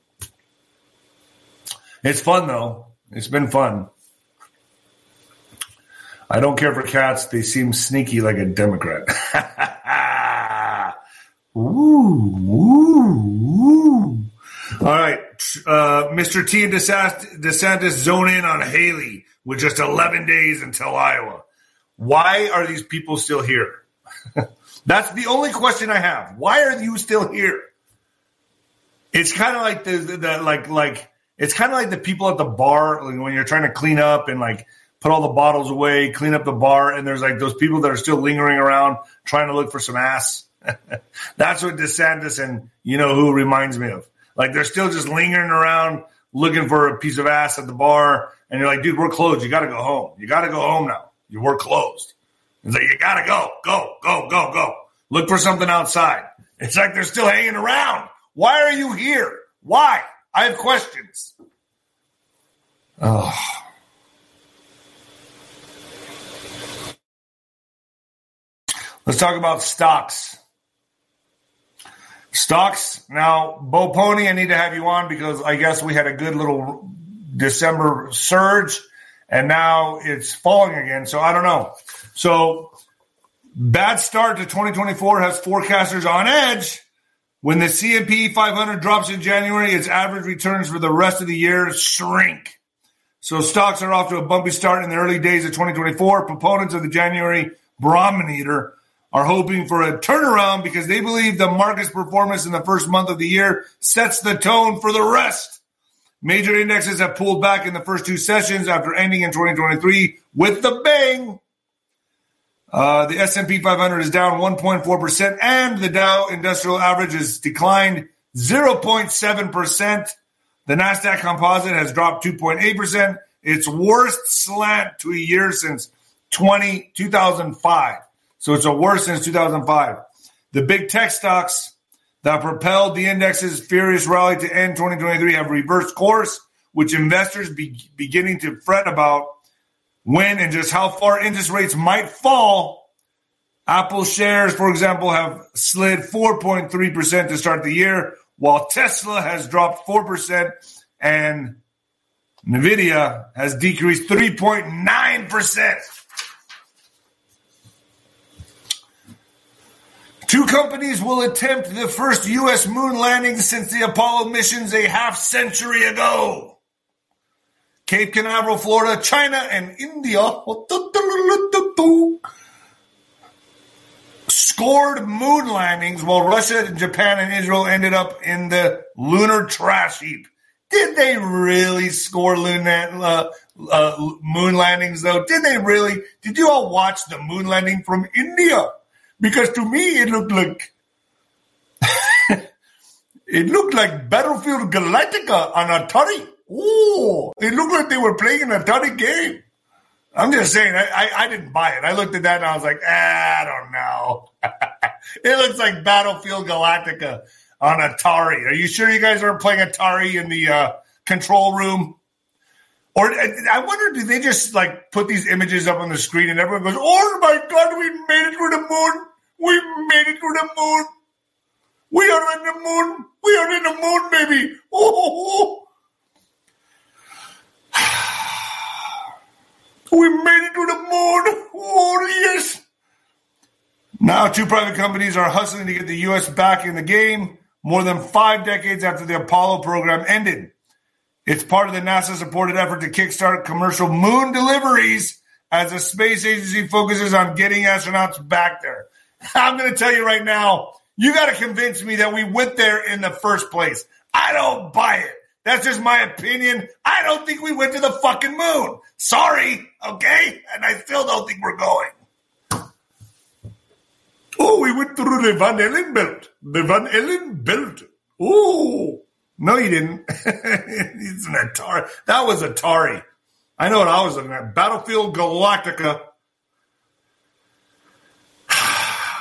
It's fun though. It's been fun. I don't care for cats. They seem sneaky like a Democrat. ooh, ooh, ooh. All right. Uh, Mr. T and DeSantis zone in on Haley with just 11 days until Iowa. Why are these people still here? That's the only question I have. Why are you still here? It's kind of like the, the like like it's kind of like the people at the bar like when you're trying to clean up and like put all the bottles away, clean up the bar, and there's like those people that are still lingering around trying to look for some ass. That's what DeSantis and you know who reminds me of. Like they're still just lingering around looking for a piece of ass at the bar, and you're like, dude, we're closed. You got to go home. You got to go home now. You were closed. It's like you got to go, go, go, go, go. Look for something outside. It's like they're still hanging around. Why are you here? Why? I have questions. Oh. Let's talk about stocks. Stocks. Now, Bo Pony, I need to have you on because I guess we had a good little December surge and now it's falling again. So I don't know. So bad start to 2024 has forecasters on edge. When the S&P 500 drops in January, its average returns for the rest of the year shrink. So stocks are off to a bumpy start in the early days of 2024. Proponents of the January Barometer are hoping for a turnaround because they believe the market's performance in the first month of the year sets the tone for the rest. Major indexes have pulled back in the first two sessions after ending in 2023 with the bang. Uh, the S&P 500 is down 1.4% and the Dow Industrial Average has declined 0.7%. The Nasdaq Composite has dropped 2.8%. Its worst slant to a year since 20, 2005. So it's a worse since 2005. The big tech stocks that propelled the index's furious rally to end 2023 have reversed course, which investors be beginning to fret about when and just how far interest rates might fall. Apple shares, for example, have slid 4.3% to start the year, while Tesla has dropped 4% and Nvidia has decreased 3.9%. Two companies will attempt the first U.S. moon landing since the Apollo missions a half century ago. Cape Canaveral, Florida, China, and India scored moon landings while Russia, Japan, and Israel ended up in the lunar trash heap. Did they really score uh, uh, moon landings, though? Did they really? Did you all watch the moon landing from India? because to me it looked like it looked like Battlefield Galactica on Atari. Oh, it looked like they were playing an Atari game. I'm just saying, I, I, I, didn't buy it. I looked at that and I was like, ah, I don't know. it looks like Battlefield Galactica on Atari. Are you sure you guys aren't playing Atari in the uh, control room? Or I wonder, do they just like put these images up on the screen and everyone goes, "Oh my God, we made it to the moon! We made it to the moon. We are in the moon. We are in the moon, baby. Oh, we made it to the moon. Oh, yes. Now, two private companies are hustling to get the U.S. back in the game more than five decades after the Apollo program ended. It's part of the NASA supported effort to kickstart commercial moon deliveries as the space agency focuses on getting astronauts back there. I'm going to tell you right now, you got to convince me that we went there in the first place. I don't buy it. That's just my opinion. I don't think we went to the fucking moon. Sorry, okay? And I still don't think we're going. Oh, we went through the Van Allen belt. The Van Allen belt. Oh, no, you didn't. it's an Atari. That was Atari. I know what I was looking at. Battlefield Galactica.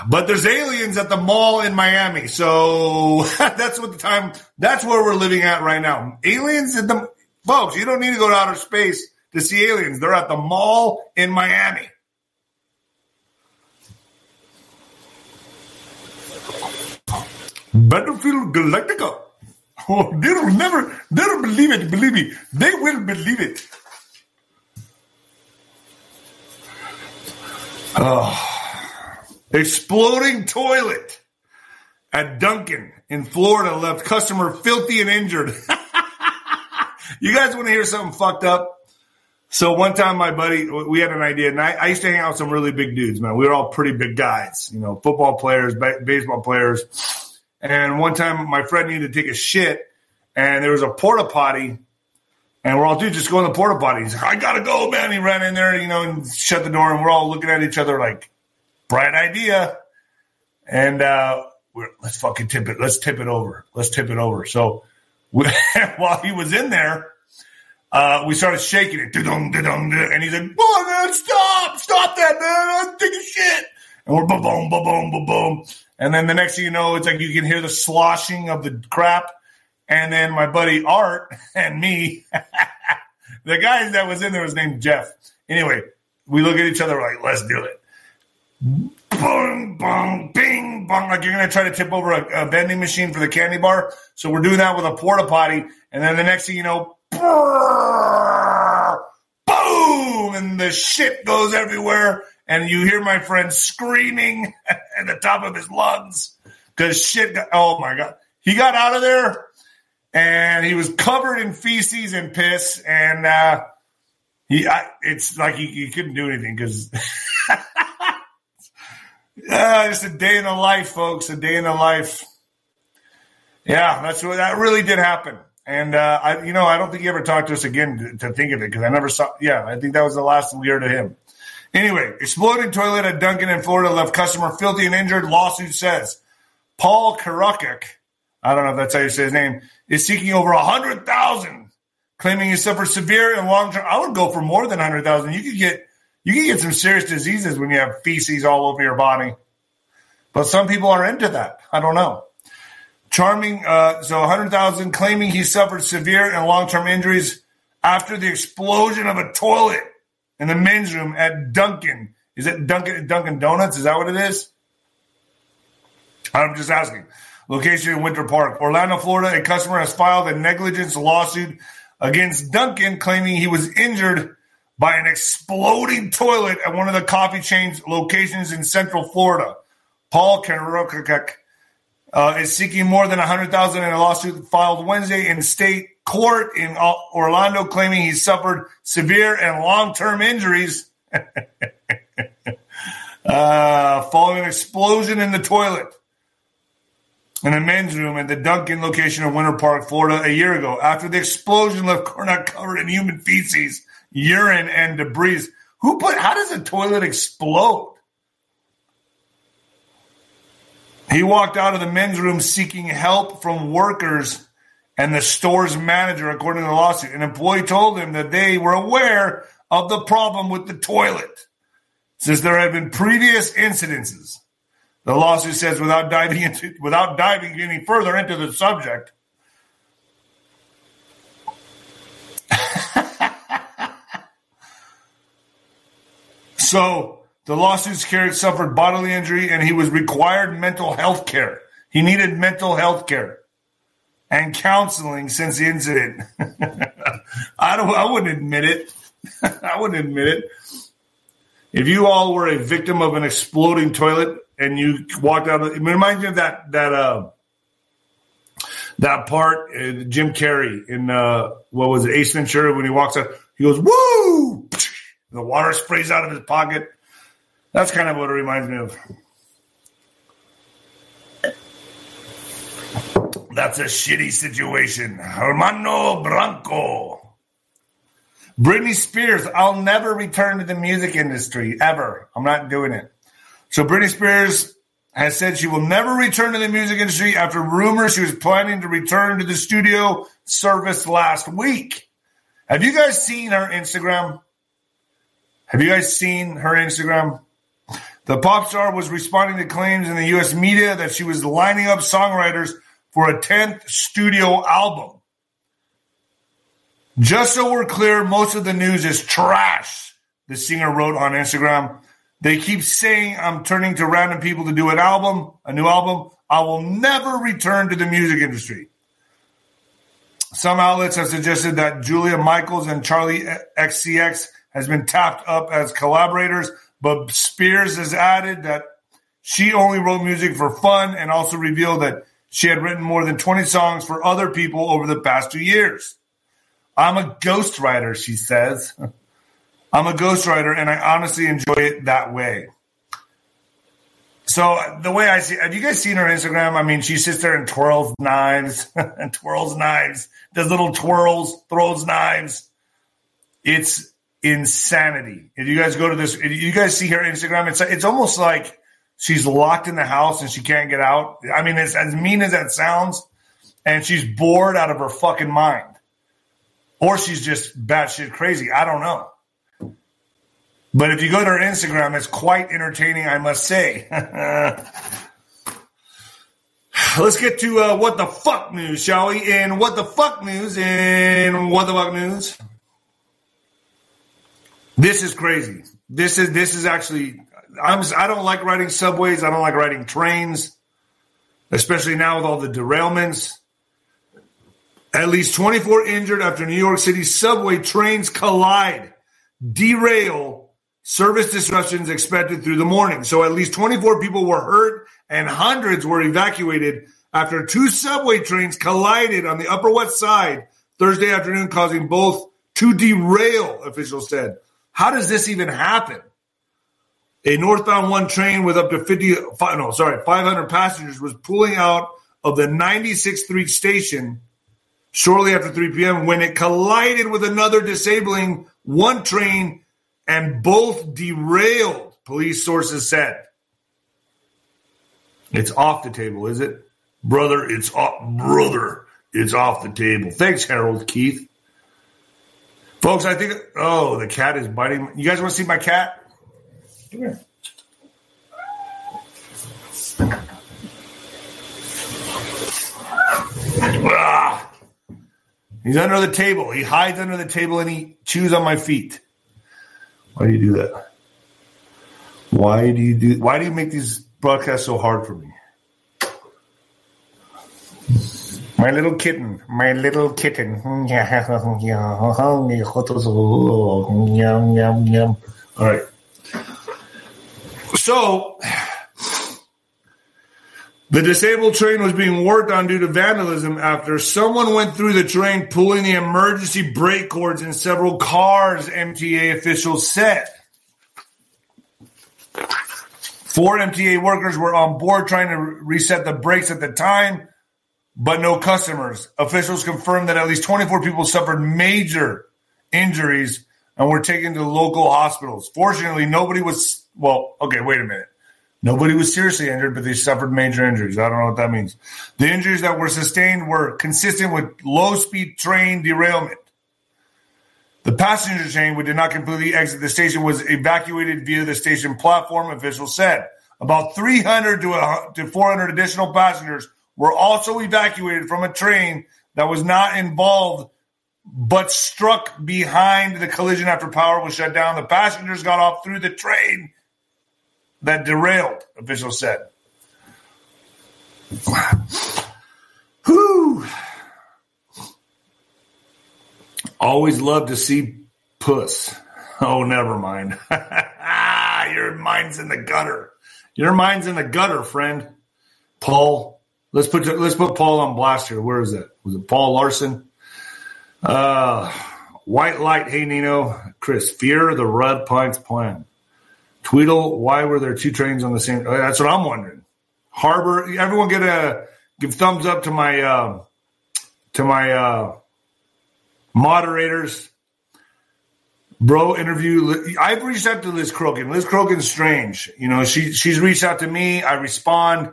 But there's aliens at the mall in Miami. So that's what the time, that's where we're living at right now. Aliens at the, folks, you don't need to go to outer space to see aliens. They're at the mall in Miami. Battlefield Galactica. Oh, they'll never, they'll believe it. Believe me, they will believe it. Oh. Exploding toilet at Dunkin' in Florida left customer filthy and injured. you guys want to hear something fucked up? So one time, my buddy, we had an idea, and I, I, used to hang out with some really big dudes, man. We were all pretty big guys, you know, football players, ba- baseball players. And one time, my friend needed to take a shit, and there was a porta potty, and we're all, dude, just go in the porta potty. He's like, I gotta go, man. He ran in there, you know, and shut the door, and we're all looking at each other like, bright idea. and uh, let's fucking tip it. Let's tip it over. Let's tip it over. So we, while he was in there, uh, we started shaking it. And he's like, oh, man, stop, stop that, man. I'm taking shit. And we're boom, boom, boom, boom, boom. And then the next thing you know, it's like you can hear the sloshing of the crap. And then my buddy Art and me, the guy that was in there was named Jeff. Anyway, we look at each other like, let's do it. Boom, boom, bing, bong. Like you're going to try to tip over a, a vending machine for the candy bar. So we're doing that with a porta potty. And then the next thing you know, boom, and the shit goes everywhere. And you hear my friend screaming at the top of his lungs because shit. Oh my God. He got out of there and he was covered in feces and piss. And, uh, he, I, it's like he, he couldn't do anything because uh, just a day in the life, folks. A day in the life. Yeah, that's what that really did happen. And uh, I, you know, I don't think he ever talked to us again to, to think of it because I never saw. Yeah, I think that was the last we heard of him. Anyway, exploding toilet at Dunkin' in Florida left customer filthy and injured. Lawsuit says Paul Karukik, I don't know if that's how you say his name, is seeking over a hundred thousand, claiming he suffered severe and long term. I would go for more than a hundred thousand. You could get you can get some serious diseases when you have feces all over your body. But some people are into that. I don't know. Charming, uh, so 100,000 claiming he suffered severe and long term injuries after the explosion of a toilet in the men's room at Dunkin'. Is it Dunkin' Dunkin' Donuts? Is that what it is? I'm just asking. Location in Winter Park, Orlando, Florida. A customer has filed a negligence lawsuit against Dunkin', claiming he was injured by an exploding toilet at one of the coffee chain's locations in Central Florida. Paul Karokakak uh, is seeking more than 100000 in a lawsuit filed Wednesday in state court in Orlando, claiming he suffered severe and long-term injuries uh, following an explosion in the toilet in a men's room at the Dunkin' location in Winter Park, Florida, a year ago. After the explosion left Cornett covered in human feces urine and debris. Who put? How does a toilet explode? He walked out of the men's room seeking help from workers and the store's manager, according to the lawsuit. An employee told him that they were aware of the problem with the toilet, since there had been previous incidences. The lawsuit says, without diving into, without diving any further into the subject, So the lawsuits carried suffered bodily injury and he was required mental health care. He needed mental health care and counseling since the incident. I don't I wouldn't admit it. I wouldn't admit it. If you all were a victim of an exploding toilet and you walked out of it reminds me of that that uh that part uh, Jim Carrey in uh what was it Ace Ventura when he walks out he goes woo the water sprays out of his pocket. That's kind of what it reminds me of. That's a shitty situation. Hermano Branco. Britney Spears, I'll never return to the music industry ever. I'm not doing it. So Britney Spears has said she will never return to the music industry after rumors she was planning to return to the studio service last week. Have you guys seen her Instagram? Have you guys seen her Instagram? The pop star was responding to claims in the U.S. media that she was lining up songwriters for a 10th studio album. Just so we're clear, most of the news is trash, the singer wrote on Instagram. They keep saying I'm turning to random people to do an album, a new album. I will never return to the music industry. Some outlets have suggested that Julia Michaels and Charlie XCX has been tapped up as collaborators, but Spears has added that she only wrote music for fun and also revealed that she had written more than 20 songs for other people over the past two years. I'm a ghostwriter, she says. I'm a ghostwriter and I honestly enjoy it that way. So the way I see, have you guys seen her Instagram? I mean, she sits there and twirls knives and twirls knives, does little twirls, throws knives. It's insanity. If you guys go to this, you guys see her Instagram, it's it's almost like she's locked in the house and she can't get out. I mean, it's as mean as that sounds, and she's bored out of her fucking mind. Or she's just batshit crazy. I don't know. But if you go to her Instagram, it's quite entertaining, I must say. Let's get to uh, what the fuck news, shall we? In what the fuck news, in what the fuck news. This is crazy. This is this is actually. I'm. I don't like riding subways. I don't like riding trains, especially now with all the derailments. At least 24 injured after New York City subway trains collide, derail, service disruptions expected through the morning. So at least 24 people were hurt and hundreds were evacuated after two subway trains collided on the Upper West Side Thursday afternoon, causing both to derail, officials said. How does this even happen? A northbound one train with up to 50, no, sorry, 500 passengers was pulling out of the 96th Street station shortly after 3 p.m. when it collided with another disabling one train and both derailed, police sources said. It's off the table, is it? Brother, it's off brother, it's off the table. Thanks, Harold Keith. Folks, I think oh, the cat is biting. You guys want to see my cat? Come here. Ah. He's under the table. He hides under the table and he chews on my feet. Why do you do that? Why do you do? Why do you make these broadcasts so hard for me? My little kitten, my little kitten. All right. So, the disabled train was being worked on due to vandalism after someone went through the train pulling the emergency brake cords in several cars, MTA officials said. Four MTA workers were on board trying to reset the brakes at the time, but no customers. Officials confirmed that at least 24 people suffered major injuries and were taken to local hospitals. Fortunately, nobody was, well, okay, wait a minute. Nobody was seriously injured, but they suffered major injuries. I don't know what that means. The injuries that were sustained were consistent with low speed train derailment. The passenger train, which did not completely exit the station, was evacuated via the station platform, officials said. About 300 to 400 additional passengers were also evacuated from a train that was not involved but struck behind the collision after power was shut down. The passengers got off through the train that derailed, officials said. Whew. Always love to see puss. Oh, never mind. Your mind's in the gutter. Your mind's in the gutter, friend. Paul. Let's put let's put Paul on blast here. Where is it? Was it Paul Larson? Uh White light, hey Nino. Chris, fear the Red Pikes plan. Tweedle, why were there two trains on the same? That's what I'm wondering. Harbor, everyone get a give thumbs up to my uh, to my uh, moderators. Bro, interview. I've reached out to Liz Crokin. Liz Crokin's strange. You know, she she's reached out to me. I respond,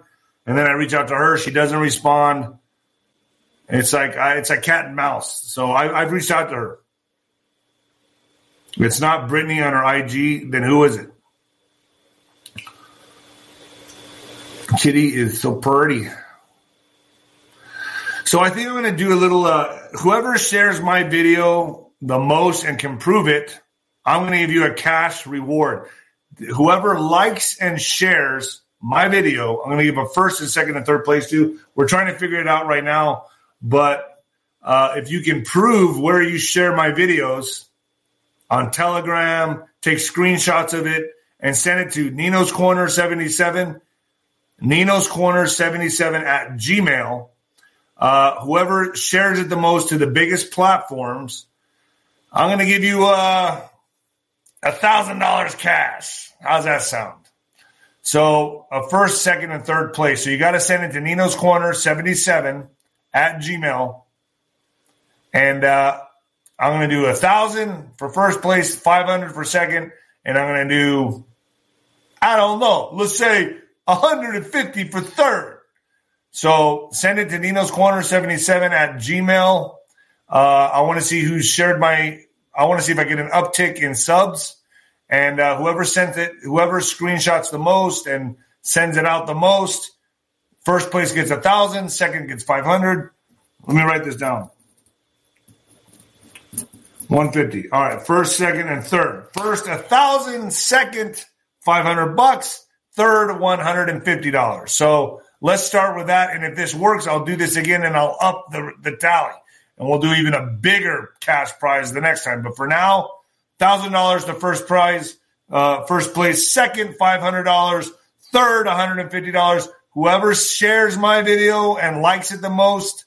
and then I reach out to her. She doesn't respond. It's like I, it's a cat and mouse. So I, I've reached out to her. It's not Brittany on her IG. Then who is it? Kitty is so pretty. So I think I'm going to do a little. Uh, whoever shares my video the most and can prove it, I'm going to give you a cash reward. Whoever likes and shares my video, I'm going to give a first and second and third place to. We're trying to figure it out right now, but uh, if you can prove where you share my videos on Telegram, take screenshots of it and send it to Nino's Corner 77 Nino's Corner 77 at Gmail. Uh, whoever shares it the most to the biggest platforms, I'm going to give you uh, a thousand dollars cash. How's that sound? So a first, second, and third place. So you got to send it to Nino's Corner 77 at Gmail. And uh, I'm going to do a thousand for first place, 500 for second, and I'm going to do, I don't know, let's say 150 for third. So send it to Nino's Corner 77 at Gmail. Uh, I want to see who shared my. I want to see if I get an uptick in subs, and uh, whoever sent it, whoever screenshots the most and sends it out the most, first place gets a thousand, second gets five hundred. Let me write this down. 150. All right. First, second, and third. First, a thousand. Second, 500 bucks. Third, $150. So let's start with that. And if this works, I'll do this again and I'll up the, the tally. And we'll do even a bigger cash prize the next time. But for now, $1,000 the first prize. Uh, first place, second, $500. Third, $150. Whoever shares my video and likes it the most,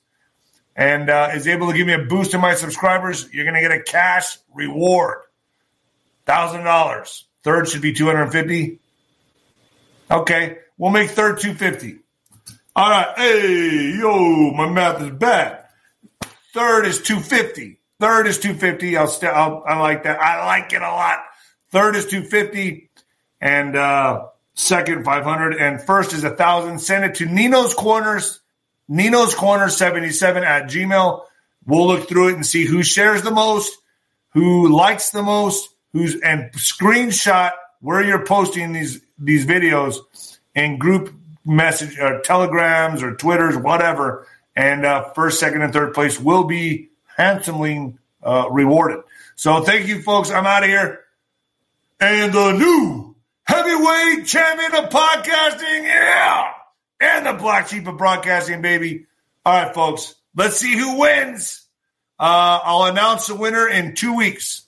and uh, is able to give me a boost in my subscribers, you're going to get a cash reward. Thousand dollars. Third should be two hundred and fifty. Okay, we'll make third two fifty. All right. Hey, yo, my math is bad. Third is two fifty. Third is two fifty. I'll still. I like that. I like it a lot. Third is two fifty, and uh, second five hundred, and first is a thousand. Send it to Nino's Corners Nino's Corner 77 at Gmail. We'll look through it and see who shares the most, who likes the most, who's and screenshot where you're posting these these videos in group message or uh, telegrams or twitters whatever and uh, first second and third place will be handsomely uh, rewarded so thank you folks i'm out of here and the new heavyweight champion of podcasting yeah and the black sheep of broadcasting, baby. All right, folks, let's see who wins. Uh, I'll announce the winner in two weeks.